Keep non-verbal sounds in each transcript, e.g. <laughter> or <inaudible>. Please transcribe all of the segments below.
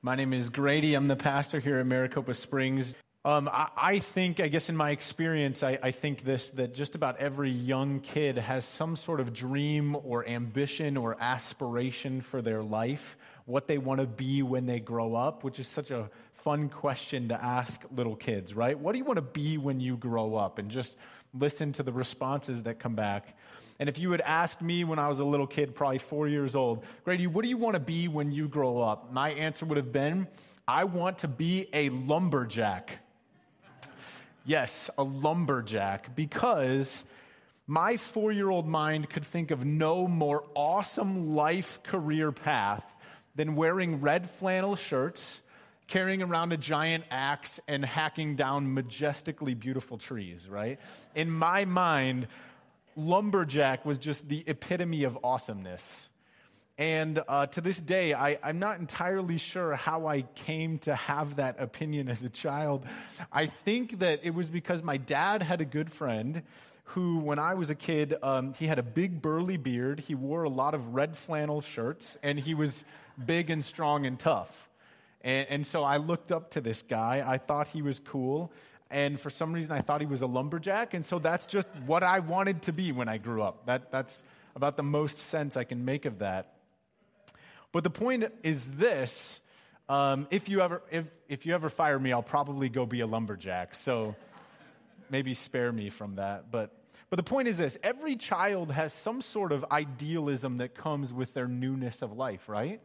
My name is Grady. I'm the pastor here at Maricopa Springs. Um, I, I, think, I guess in my experience, I, I think this that just about every young kid has some sort of dream or ambition or aspiration for their life, what they want to be when they grow up, which is such a fun question to ask little kids, right? What do you want to be when you grow up? And just listen to the responses that come back. And if you had asked me when I was a little kid, probably four years old, Grady, what do you want to be when you grow up? My answer would have been, I want to be a lumberjack. Yes, a lumberjack, because my four year old mind could think of no more awesome life career path than wearing red flannel shirts, carrying around a giant axe, and hacking down majestically beautiful trees, right? In my mind, lumberjack was just the epitome of awesomeness. And uh, to this day, I, I'm not entirely sure how I came to have that opinion as a child. I think that it was because my dad had a good friend who, when I was a kid, um, he had a big burly beard, he wore a lot of red flannel shirts, and he was big and strong and tough. And, and so I looked up to this guy. I thought he was cool. And for some reason, I thought he was a lumberjack. And so that's just what I wanted to be when I grew up. That, that's about the most sense I can make of that. But the point is this um, if, you ever, if, if you ever fire me, I'll probably go be a lumberjack. So maybe spare me from that. But, but the point is this every child has some sort of idealism that comes with their newness of life, right?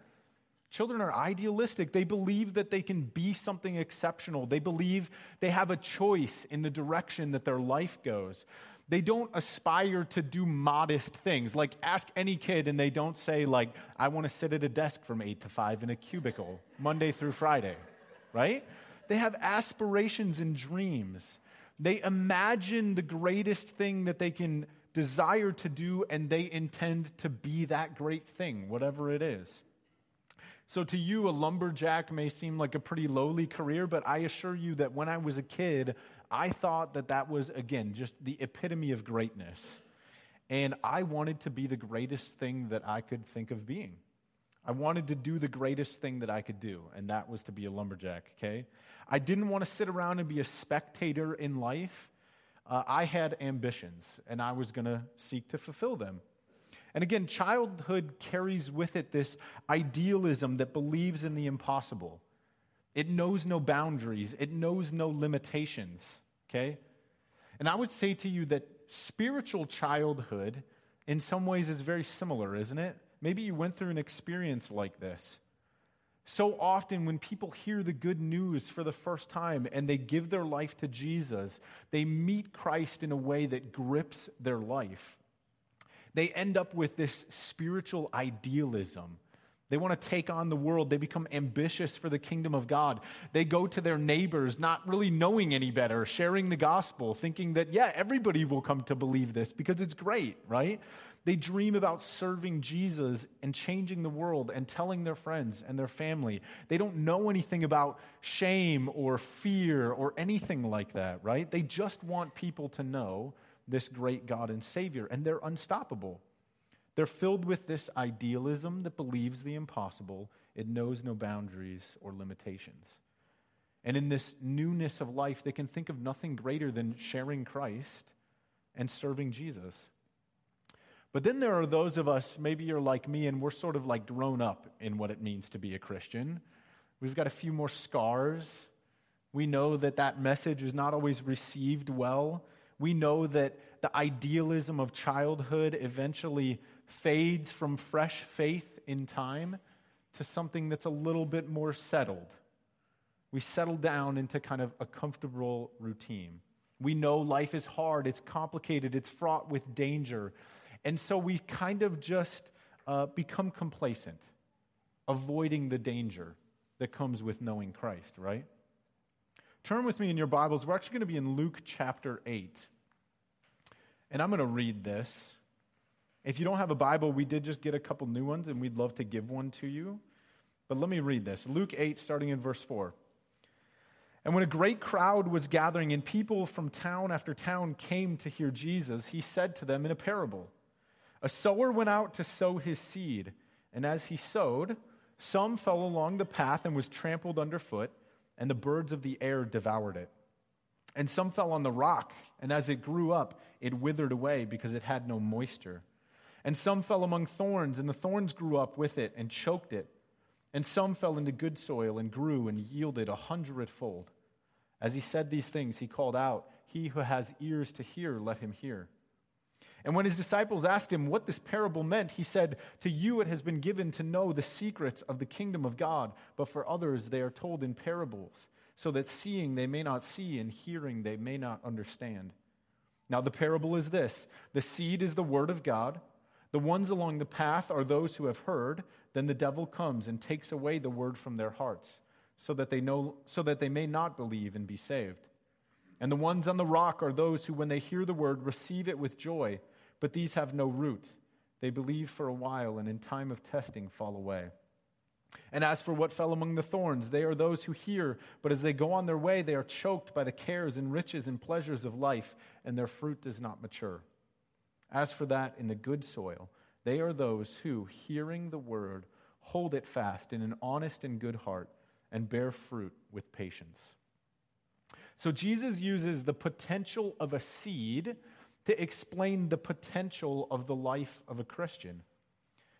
Children are idealistic. They believe that they can be something exceptional. They believe they have a choice in the direction that their life goes. They don't aspire to do modest things. Like, ask any kid, and they don't say, like, I want to sit at a desk from 8 to 5 in a cubicle, Monday through Friday, right? They have aspirations and dreams. They imagine the greatest thing that they can desire to do, and they intend to be that great thing, whatever it is. So, to you, a lumberjack may seem like a pretty lowly career, but I assure you that when I was a kid, I thought that that was, again, just the epitome of greatness. And I wanted to be the greatest thing that I could think of being. I wanted to do the greatest thing that I could do, and that was to be a lumberjack, okay? I didn't want to sit around and be a spectator in life. Uh, I had ambitions, and I was going to seek to fulfill them. And again, childhood carries with it this idealism that believes in the impossible. It knows no boundaries, it knows no limitations okay? And I would say to you that spiritual childhood, in some ways, is very similar, isn't it? Maybe you went through an experience like this. So often, when people hear the good news for the first time and they give their life to Jesus, they meet Christ in a way that grips their life. They end up with this spiritual idealism they want to take on the world. They become ambitious for the kingdom of God. They go to their neighbors, not really knowing any better, sharing the gospel, thinking that, yeah, everybody will come to believe this because it's great, right? They dream about serving Jesus and changing the world and telling their friends and their family. They don't know anything about shame or fear or anything like that, right? They just want people to know this great God and Savior, and they're unstoppable. They're filled with this idealism that believes the impossible, it knows no boundaries or limitations. And in this newness of life, they can think of nothing greater than sharing Christ and serving Jesus. But then there are those of us, maybe you're like me, and we're sort of like grown up in what it means to be a Christian. We've got a few more scars. We know that that message is not always received well. We know that the idealism of childhood eventually fades from fresh faith in time to something that's a little bit more settled. We settle down into kind of a comfortable routine. We know life is hard, it's complicated, it's fraught with danger. And so we kind of just uh, become complacent, avoiding the danger that comes with knowing Christ, right? Turn with me in your Bibles. We're actually going to be in Luke chapter 8. And I'm going to read this. If you don't have a Bible, we did just get a couple new ones, and we'd love to give one to you. But let me read this Luke 8, starting in verse 4. And when a great crowd was gathering, and people from town after town came to hear Jesus, he said to them in a parable A sower went out to sow his seed, and as he sowed, Some fell along the path and was trampled underfoot, and the birds of the air devoured it. And some fell on the rock, and as it grew up, it withered away because it had no moisture. And some fell among thorns, and the thorns grew up with it and choked it. And some fell into good soil and grew and yielded a hundredfold. As he said these things, he called out, He who has ears to hear, let him hear. And when his disciples asked him what this parable meant, he said, To you it has been given to know the secrets of the kingdom of God, but for others they are told in parables so that seeing they may not see and hearing they may not understand. Now, the parable is this the seed is the word of God. The ones along the path are those who have heard. Then the devil comes and takes away the word from their hearts, so that they, know, so that they may not believe and be saved. And the ones on the rock are those who, when they hear the word, receive it with joy, but these have no root. They believe for a while, and in time of testing fall away. And as for what fell among the thorns, they are those who hear, but as they go on their way, they are choked by the cares and riches and pleasures of life, and their fruit does not mature. As for that in the good soil, they are those who, hearing the word, hold it fast in an honest and good heart, and bear fruit with patience. So Jesus uses the potential of a seed to explain the potential of the life of a Christian.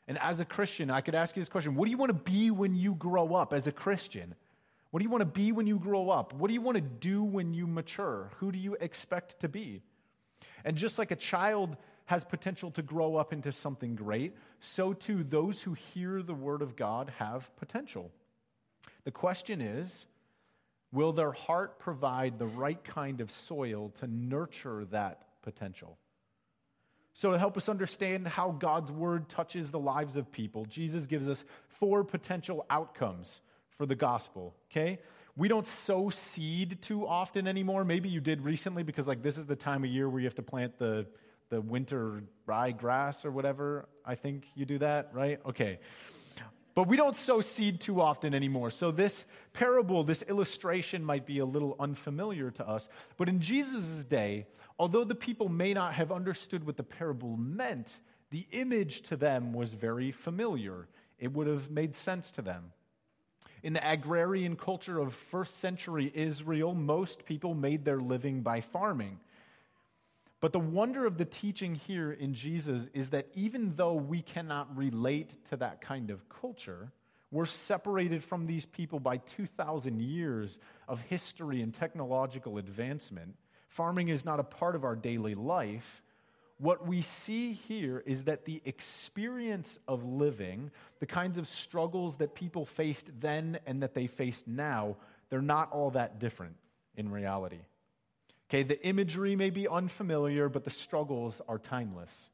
And as a Christian, I could ask you this question What do you want to be when you grow up as a Christian? What do you want to be when you grow up? What do you want to do when you mature? Who do you expect to be? And just like a child has potential to grow up into something great, so too those who hear the word of God have potential. The question is will their heart provide the right kind of soil to nurture that potential? So, to help us understand how God's word touches the lives of people, Jesus gives us four potential outcomes for the gospel, okay? We don't sow seed too often anymore. Maybe you did recently because, like, this is the time of year where you have to plant the, the winter rye grass or whatever. I think you do that, right? Okay. But we don't sow seed too often anymore. So, this parable, this illustration might be a little unfamiliar to us. But in Jesus' day, although the people may not have understood what the parable meant, the image to them was very familiar. It would have made sense to them. In the agrarian culture of first century Israel, most people made their living by farming. But the wonder of the teaching here in Jesus is that even though we cannot relate to that kind of culture, we're separated from these people by 2,000 years of history and technological advancement. Farming is not a part of our daily life. What we see here is that the experience of living, the kinds of struggles that people faced then and that they face now, they're not all that different in reality. Okay, the imagery may be unfamiliar, but the struggles are timeless.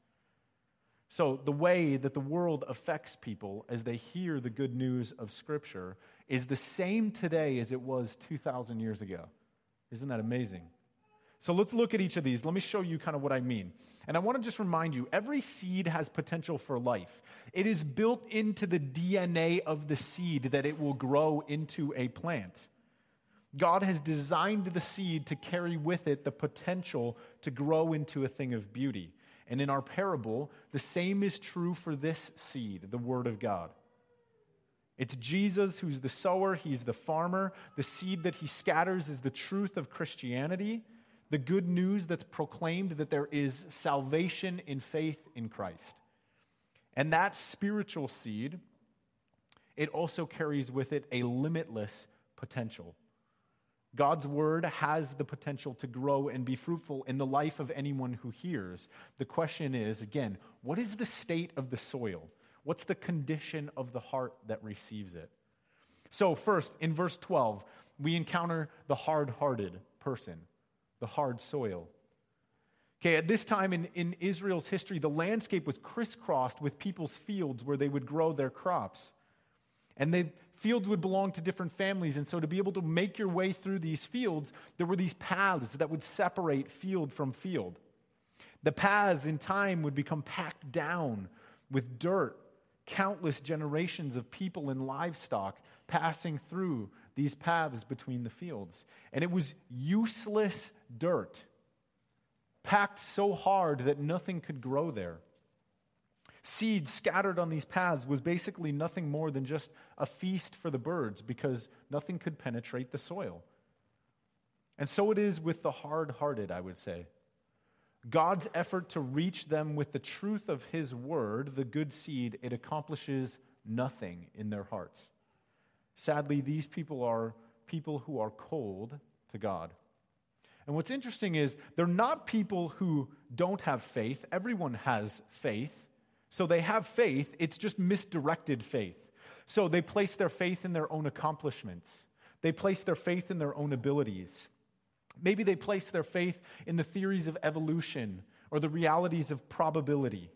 So, the way that the world affects people as they hear the good news of Scripture is the same today as it was 2,000 years ago. Isn't that amazing? So, let's look at each of these. Let me show you kind of what I mean. And I want to just remind you every seed has potential for life, it is built into the DNA of the seed that it will grow into a plant. God has designed the seed to carry with it the potential to grow into a thing of beauty. And in our parable, the same is true for this seed, the Word of God. It's Jesus who's the sower, he's the farmer. The seed that he scatters is the truth of Christianity, the good news that's proclaimed that there is salvation in faith in Christ. And that spiritual seed, it also carries with it a limitless potential. God's word has the potential to grow and be fruitful in the life of anyone who hears. The question is, again, what is the state of the soil? What's the condition of the heart that receives it? So, first, in verse 12, we encounter the hard hearted person, the hard soil. Okay, at this time in, in Israel's history, the landscape was crisscrossed with people's fields where they would grow their crops. And the fields would belong to different families. And so, to be able to make your way through these fields, there were these paths that would separate field from field. The paths in time would become packed down with dirt, countless generations of people and livestock passing through these paths between the fields. And it was useless dirt, packed so hard that nothing could grow there. Seed scattered on these paths was basically nothing more than just a feast for the birds because nothing could penetrate the soil. And so it is with the hard hearted, I would say. God's effort to reach them with the truth of His word, the good seed, it accomplishes nothing in their hearts. Sadly, these people are people who are cold to God. And what's interesting is they're not people who don't have faith. Everyone has faith. So they have faith, it's just misdirected faith. So they place their faith in their own accomplishments, they place their faith in their own abilities. Maybe they place their faith in the theories of evolution or the realities of probability.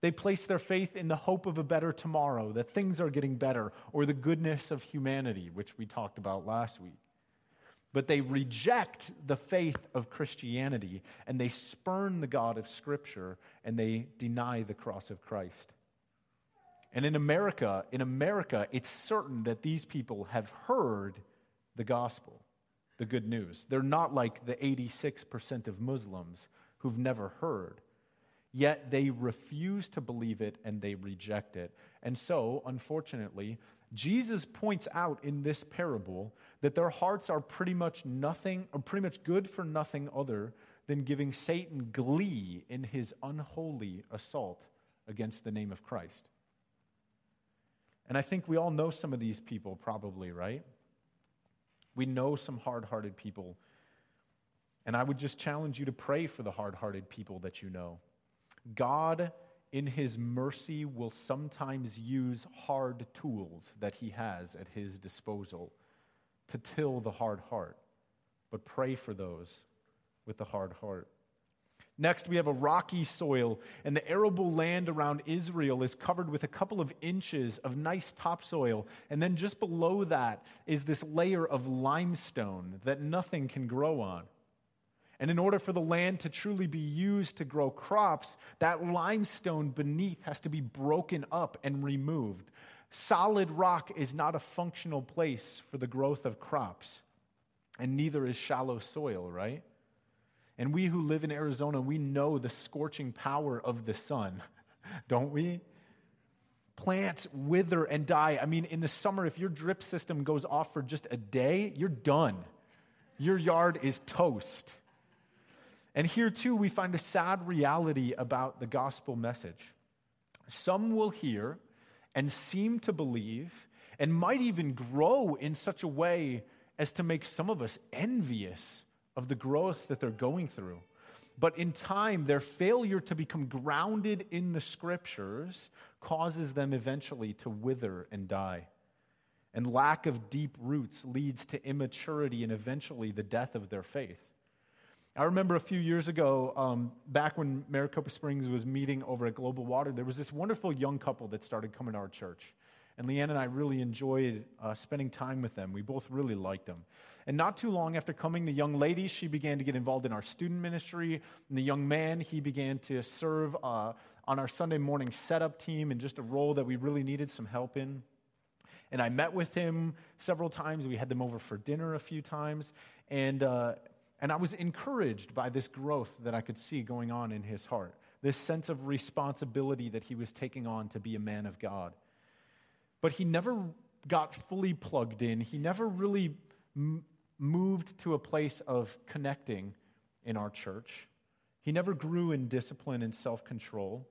They place their faith in the hope of a better tomorrow, that things are getting better, or the goodness of humanity, which we talked about last week. But they reject the faith of Christianity and they spurn the God of Scripture and they deny the cross of Christ. And in America, in America, it's certain that these people have heard the gospel the good news. They're not like the 86% of Muslims who've never heard. Yet they refuse to believe it and they reject it. And so, unfortunately, Jesus points out in this parable that their hearts are pretty much nothing, or pretty much good for nothing other than giving Satan glee in his unholy assault against the name of Christ. And I think we all know some of these people, probably, right? We know some hard hearted people. And I would just challenge you to pray for the hard hearted people that you know. God, in His mercy, will sometimes use hard tools that He has at His disposal to till the hard heart. But pray for those with the hard heart. Next, we have a rocky soil, and the arable land around Israel is covered with a couple of inches of nice topsoil. And then just below that is this layer of limestone that nothing can grow on. And in order for the land to truly be used to grow crops, that limestone beneath has to be broken up and removed. Solid rock is not a functional place for the growth of crops, and neither is shallow soil, right? And we who live in Arizona, we know the scorching power of the sun, <laughs> don't we? Plants wither and die. I mean, in the summer, if your drip system goes off for just a day, you're done. Your yard is toast. And here, too, we find a sad reality about the gospel message. Some will hear and seem to believe and might even grow in such a way as to make some of us envious of the growth that they're going through. But in time, their failure to become grounded in the scriptures causes them eventually to wither and die. And lack of deep roots leads to immaturity and eventually the death of their faith. I remember a few years ago, um, back when Maricopa Springs was meeting over at Global Water, there was this wonderful young couple that started coming to our church. And Leanne and I really enjoyed uh, spending time with them. We both really liked them. And not too long after coming, the young lady, she began to get involved in our student ministry. And the young man, he began to serve uh, on our Sunday morning setup team in just a role that we really needed some help in. And I met with him several times. We had them over for dinner a few times. And, uh, and I was encouraged by this growth that I could see going on in his heart, this sense of responsibility that he was taking on to be a man of God. But he never got fully plugged in. He never really m- moved to a place of connecting in our church. He never grew in discipline and self control.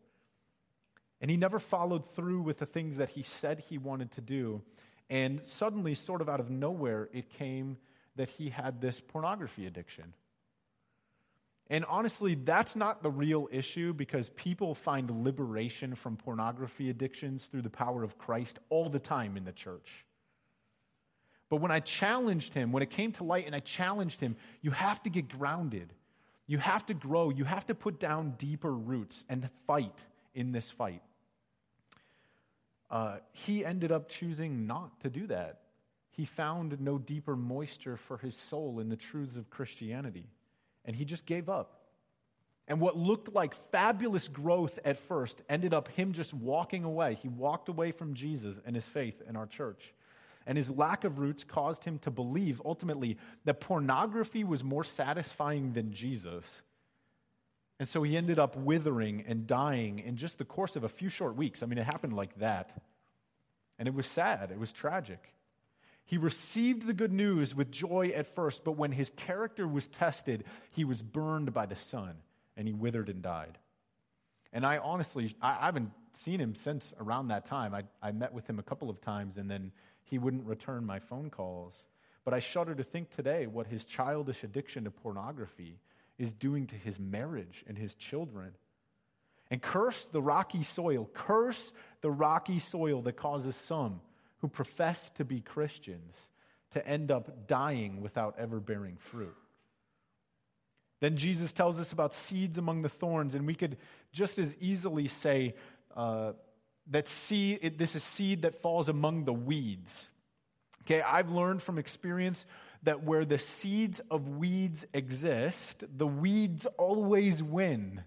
And he never followed through with the things that he said he wanted to do. And suddenly, sort of out of nowhere, it came that he had this pornography addiction. And honestly, that's not the real issue because people find liberation from pornography addictions through the power of Christ all the time in the church. But when I challenged him, when it came to light and I challenged him, you have to get grounded. You have to grow. You have to put down deeper roots and fight in this fight. Uh, he ended up choosing not to do that. He found no deeper moisture for his soul in the truths of Christianity, and he just gave up. And what looked like fabulous growth at first ended up him just walking away. He walked away from Jesus and his faith in our church and his lack of roots caused him to believe ultimately that pornography was more satisfying than Jesus. And so he ended up withering and dying in just the course of a few short weeks. I mean, it happened like that. And it was sad, it was tragic. He received the good news with joy at first, but when his character was tested, he was burned by the sun and he withered and died. And I honestly, I, haven't seen him since around that time. I, I met with him a couple of times and then he wouldn't return my phone calls. But I shudder to think today what his childish addiction to pornography is doing to his marriage and his children. And curse the rocky soil, curse the rocky soil that causes some who profess to be Christians to end up dying without ever bearing fruit. Then Jesus tells us about seeds among the thorns, and we could just as easily say uh, that seed, this is seed that falls among the weeds. Okay, I've learned from experience that where the seeds of weeds exist, the weeds always win.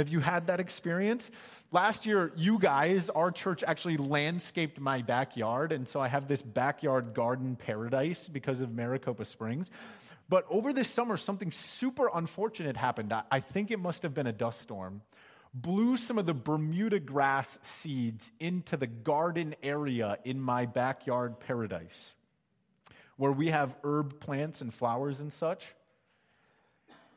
Have you had that experience? Last year, you guys, our church actually landscaped my backyard, and so I have this backyard garden paradise because of Maricopa Springs. But over this summer, something super unfortunate happened. I think it must have been a dust storm. Blew some of the Bermuda grass seeds into the garden area in my backyard paradise where we have herb plants and flowers and such.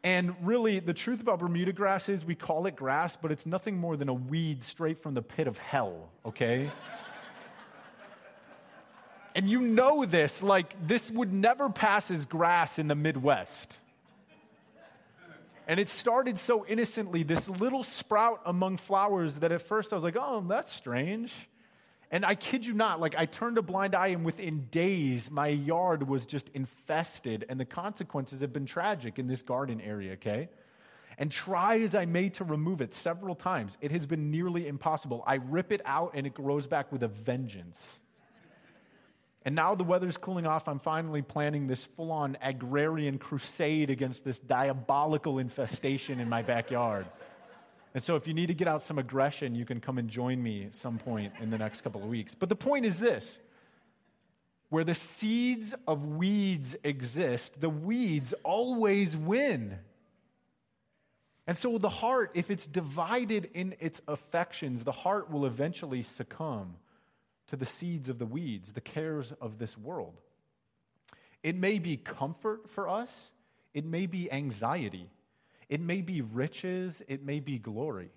And really, the truth about Bermuda grass is we call it grass, but it's nothing more than a weed straight from the pit of hell, okay? <laughs> and you know this, like, this would never pass as grass in the Midwest. And it started so innocently, this little sprout among flowers that at first I was like, oh, that's strange. And I kid you not, like I turned a blind eye, and within days, my yard was just infested, and the consequences have been tragic in this garden area, okay? And try as I may to remove it several times, it has been nearly impossible. I rip it out, and it grows back with a vengeance. And now the weather's cooling off, I'm finally planning this full on agrarian crusade against this diabolical infestation in my backyard. And so if you need to get out some aggression, you can come and join me at some point in the next couple of weeks. But the point is this where the seeds of weeds exist, the weeds always win. And so the heart, if it's divided in its affections, the heart will eventually succumb to the seeds of the weeds, the cares of this world. It may be comfort for us, it may be anxiety. It may be riches, it may be glory.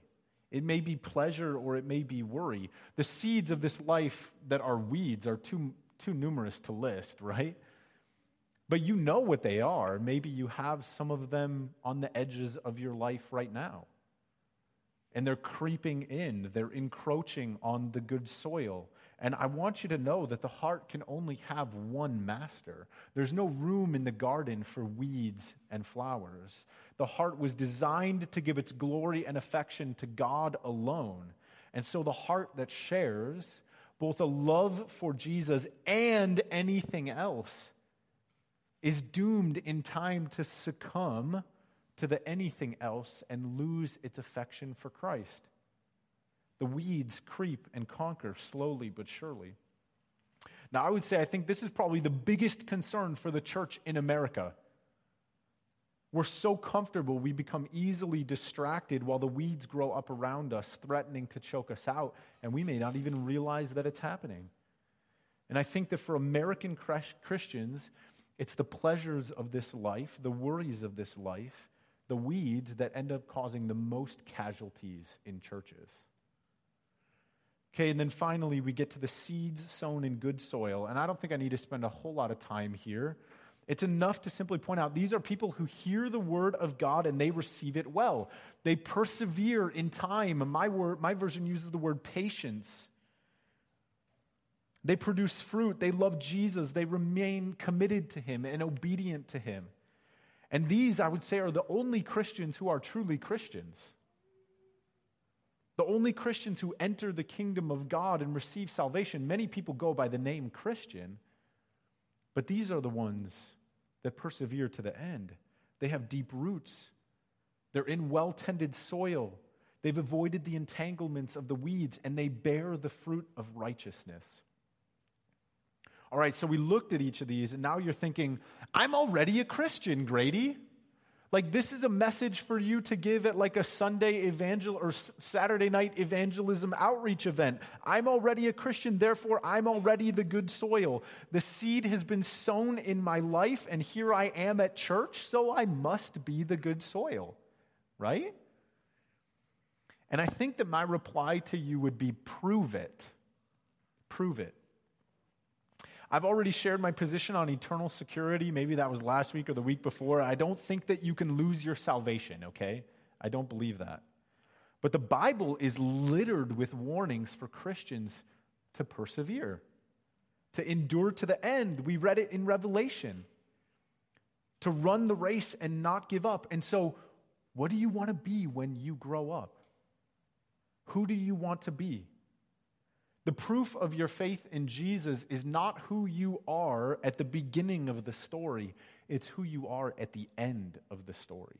It may be pleasure or it may be worry. The seeds of this life that are weeds are too, too numerous to list, right? But you know what they are. Maybe you have some of them on the edges of your life right now. And they're creeping in, they're encroaching on the good soil. And I want you to know that the heart can only have one master. There's no room in the garden for weeds and flowers. The heart was designed to give its glory and affection to God alone. And so the heart that shares both a love for Jesus and anything else is doomed in time to succumb to the anything else and lose its affection for Christ. The weeds creep and conquer slowly but surely. Now, I would say I think this is probably the biggest concern for the church in America. We're so comfortable, we become easily distracted while the weeds grow up around us, threatening to choke us out, and we may not even realize that it's happening. And I think that for American Christians, it's the pleasures of this life, the worries of this life, the weeds that end up causing the most casualties in churches. Okay, and then finally, we get to the seeds sown in good soil. And I don't think I need to spend a whole lot of time here. It's enough to simply point out these are people who hear the word of God and they receive it well. They persevere in time. My, word, my version uses the word patience. They produce fruit. They love Jesus. They remain committed to him and obedient to him. And these, I would say, are the only Christians who are truly Christians. The only Christians who enter the kingdom of God and receive salvation, many people go by the name Christian, but these are the ones that persevere to the end. They have deep roots, they're in well tended soil. They've avoided the entanglements of the weeds, and they bear the fruit of righteousness. All right, so we looked at each of these, and now you're thinking, I'm already a Christian, Grady. Like, this is a message for you to give at like a Sunday evangel or Saturday night evangelism outreach event. I'm already a Christian, therefore, I'm already the good soil. The seed has been sown in my life, and here I am at church, so I must be the good soil, right? And I think that my reply to you would be prove it. Prove it. I've already shared my position on eternal security. Maybe that was last week or the week before. I don't think that you can lose your salvation, okay? I don't believe that. But the Bible is littered with warnings for Christians to persevere, to endure to the end. We read it in Revelation, to run the race and not give up. And so, what do you want to be when you grow up? Who do you want to be? The proof of your faith in Jesus is not who you are at the beginning of the story, it's who you are at the end of the story.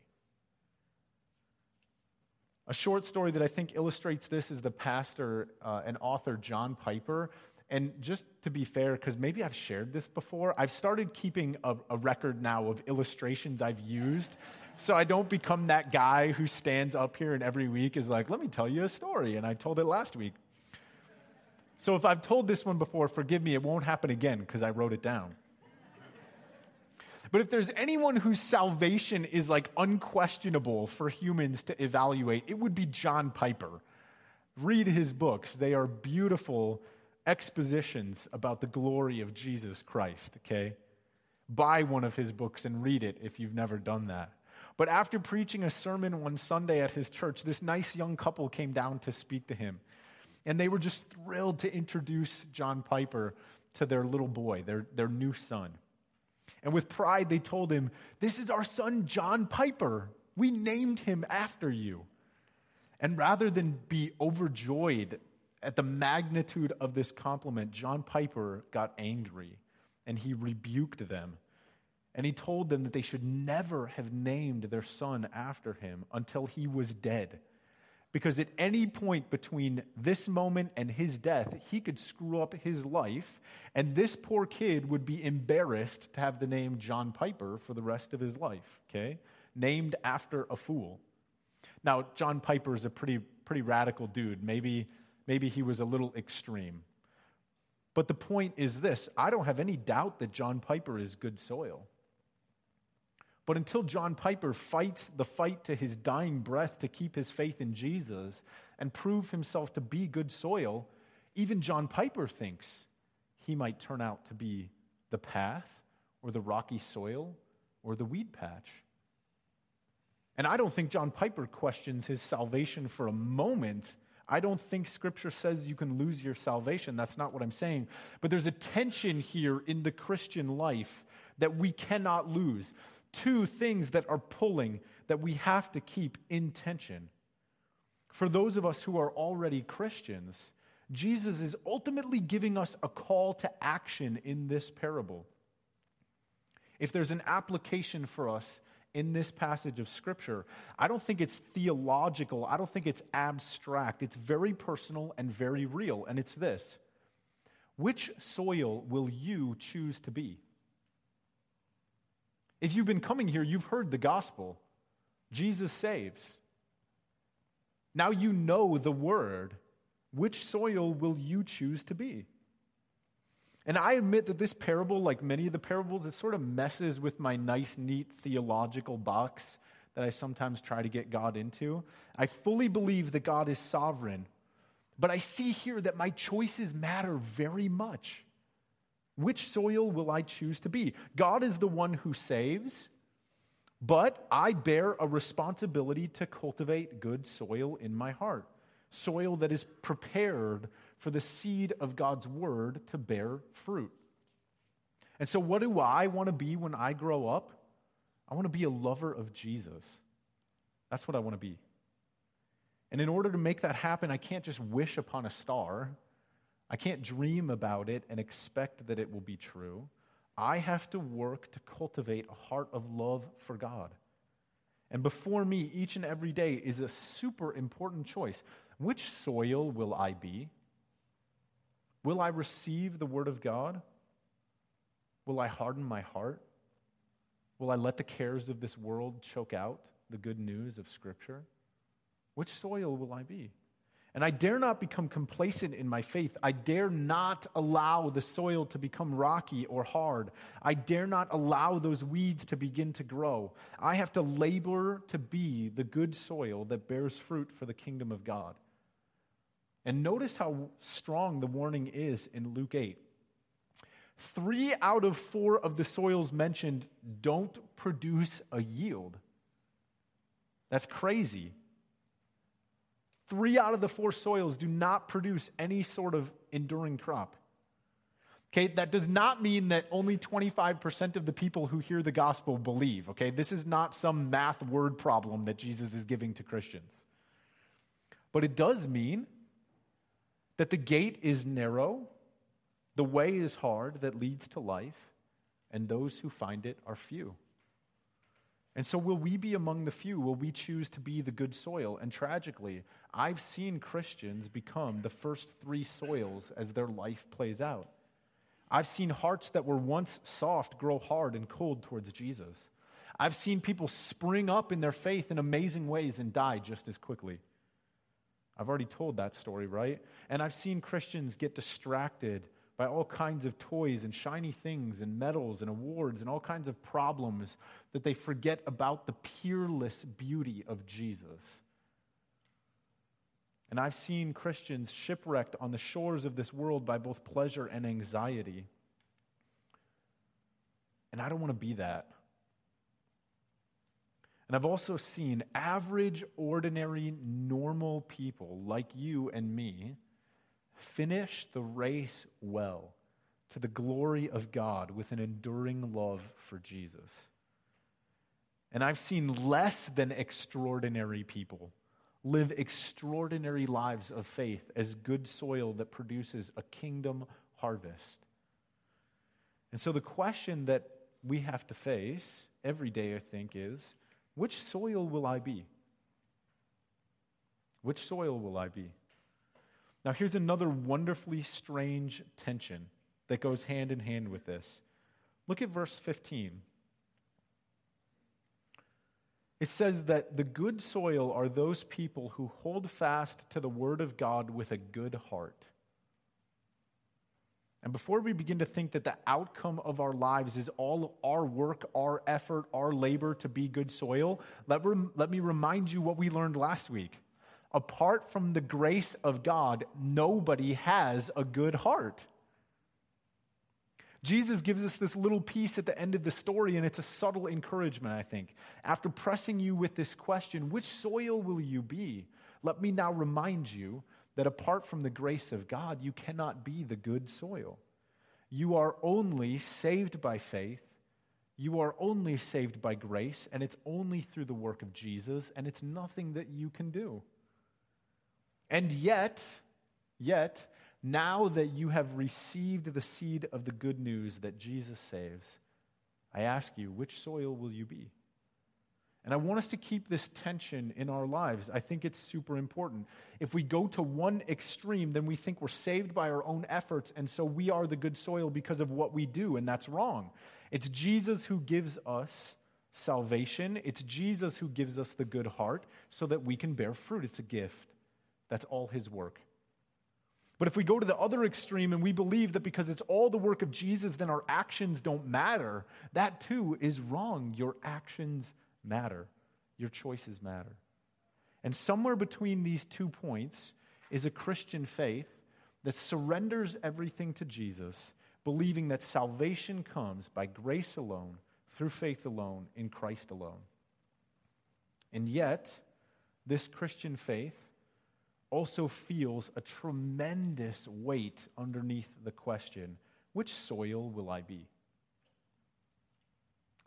A short story that I think illustrates this is the pastor uh, and author John Piper. And just to be fair, because maybe I've shared this before, I've started keeping a, a, record now of illustrations I've used. So I don't become that guy who stands up here and every week is like, let me tell you a story. And I told it last week. So if I've told this one before, forgive me, it won't happen again because I wrote it down. But if there's anyone whose salvation is like unquestionable for humans to evaluate, it would be John Piper. Read his books, they are beautiful expositions about the glory of Jesus Christ, okay? Buy one of his books and read it if you've never done that. But after preaching a sermon one Sunday at his church, this nice young couple came down to speak to him. And they were just thrilled to introduce John Piper to their little boy, their, their new son. And with pride, they told him, This is our son, John Piper. We named him after you. And rather than be overjoyed at the magnitude of this compliment, John Piper got angry and he rebuked them. And he told them that they should never have named their son after him until he was dead. Because at any point between this moment and his death, he could screw up his life, and this poor kid would be embarrassed to have the name John Piper for the rest of his life, okay? Named after a fool. Now, John Piper is a pretty, pretty radical dude. Maybe, maybe he was a little extreme. But the point is this I don't have any doubt that John Piper is good soil. But until John Piper fights the fight to his dying breath to keep his faith in Jesus and prove himself to be good soil, even John Piper thinks he might turn out to be the path or the rocky soil or the weed patch. And I don't think John Piper questions his salvation for a moment. I don't think scripture says you can lose your salvation. That's not what I'm saying. But there's a tension here in the Christian life that we cannot lose two things that are pulling that we have to keep in tension. For those of us who are already Christians, Jesus is ultimately giving us a call to action in this parable. If there's an application for us in this passage of Scripture, I don't think it's theological, I don't think it's abstract. It's very personal and very real, and it's this Which soil will you choose to be? If you've been coming here, you've heard the gospel. Jesus saves. Now you know the word. Which soil will you choose to be? And I admit that this parable, like many of the parables, it sort of messes with my nice, neat theological box that I sometimes try to get God into. I fully believe that God is sovereign, but I see here that my choices matter very much. Which soil will I choose to be? God is the one who saves, but I bear a responsibility to cultivate good soil in my heart, soil that is prepared for the seed of God's word to bear fruit. And so, what do I want to be when I grow up? I want to be a lover of Jesus. That's what I want to be. And in order to make that happen, I can't just wish upon a star. I can't dream about it and expect that it will be true. I have to work to cultivate a heart of love for God. And before me, each and every day, is a super important choice. Which soil will I be? Will I receive the Word of God? Will I harden my heart? Will I let the cares of this world choke out the good news of Scripture? Which soil will I be? And I dare not become complacent in my faith. I dare not allow the soil to become rocky or hard. I dare not allow those weeds to begin to grow. I have to labor to be the good soil that bears fruit for the kingdom of God. And notice how strong the warning is in Luke 8. Three out of four of the soils mentioned don't produce a yield. That's crazy. Three out of the four soils do not produce any sort of enduring crop. Okay, that does not mean that only 25% of the people who hear the gospel believe. Okay, this is not some math word problem that Jesus is giving to Christians. But it does mean that the gate is narrow, the way is hard that leads to life, and those who find it are few. And so, will we be among the few? Will we choose to be the good soil? And tragically, I've seen Christians become the first three soils as their life plays out. I've seen hearts that were once soft grow hard and cold towards Jesus. I've seen people spring up in their faith in amazing ways and die just as quickly. I've already told that story, right? And I've seen Christians get distracted by all kinds of toys and shiny things and medals and awards and all kinds of problems that they forget about the peerless beauty of Jesus. And I've seen Christians shipwrecked on the shores of this world by both pleasure and anxiety. And I don't want to be that. And I've also seen average, ordinary, normal people like you and me Finish the race well to the glory of God with an enduring love for Jesus. And I've seen less than extraordinary people live extraordinary lives of faith as good soil that produces a kingdom harvest. And so the question that we have to face every day, I think, is which soil will I be? Which soil will I be? Now, here's another wonderfully strange tension that goes hand in hand with this. Look at verse 15. It says that the good soil are those people who hold fast to the word of God with a good heart. And before we begin to think that the outcome of our lives is all our work, our effort, our labor to be good soil, let, rem- let me remind you what we learned last week apart from the grace of God, nobody has a good heart. Jesus gives us this little piece at the end of the story, and it's a subtle encouragement, I think. After pressing you with this question, which soil will you be? Let me now remind you that apart from the grace of God, you cannot be the good soil. You are only saved by faith. You are only saved by grace, and it's only through the work of Jesus, and it's nothing that you can do. And yet, yet, now that you have received the seed of the good news that Jesus saves, I ask you, which soil will you be? And I want us to keep this tension in our lives. I think it's super important. If we go to one extreme, then we think we're saved by our own efforts, and so we are the good soil because of what we do, and that's wrong. It's Jesus who gives us salvation, it's Jesus who gives us the good heart so that we can bear fruit. It's a gift. That's all his work. But if we go to the other extreme and we believe that because it's all the work of Jesus, then our actions don't matter, that too is wrong. Your actions matter, your choices matter. And somewhere between these two points is a Christian faith that surrenders everything to Jesus, believing that salvation comes by grace alone, through faith alone, in Christ alone. And yet, this Christian faith also feels a tremendous weight underneath the question which soil will I be?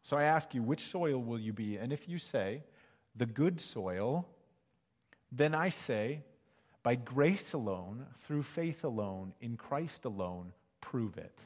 So I ask you, which soil will you be? And if you say, the good soil, then I say, by grace alone, through faith alone, in Christ alone, prove it.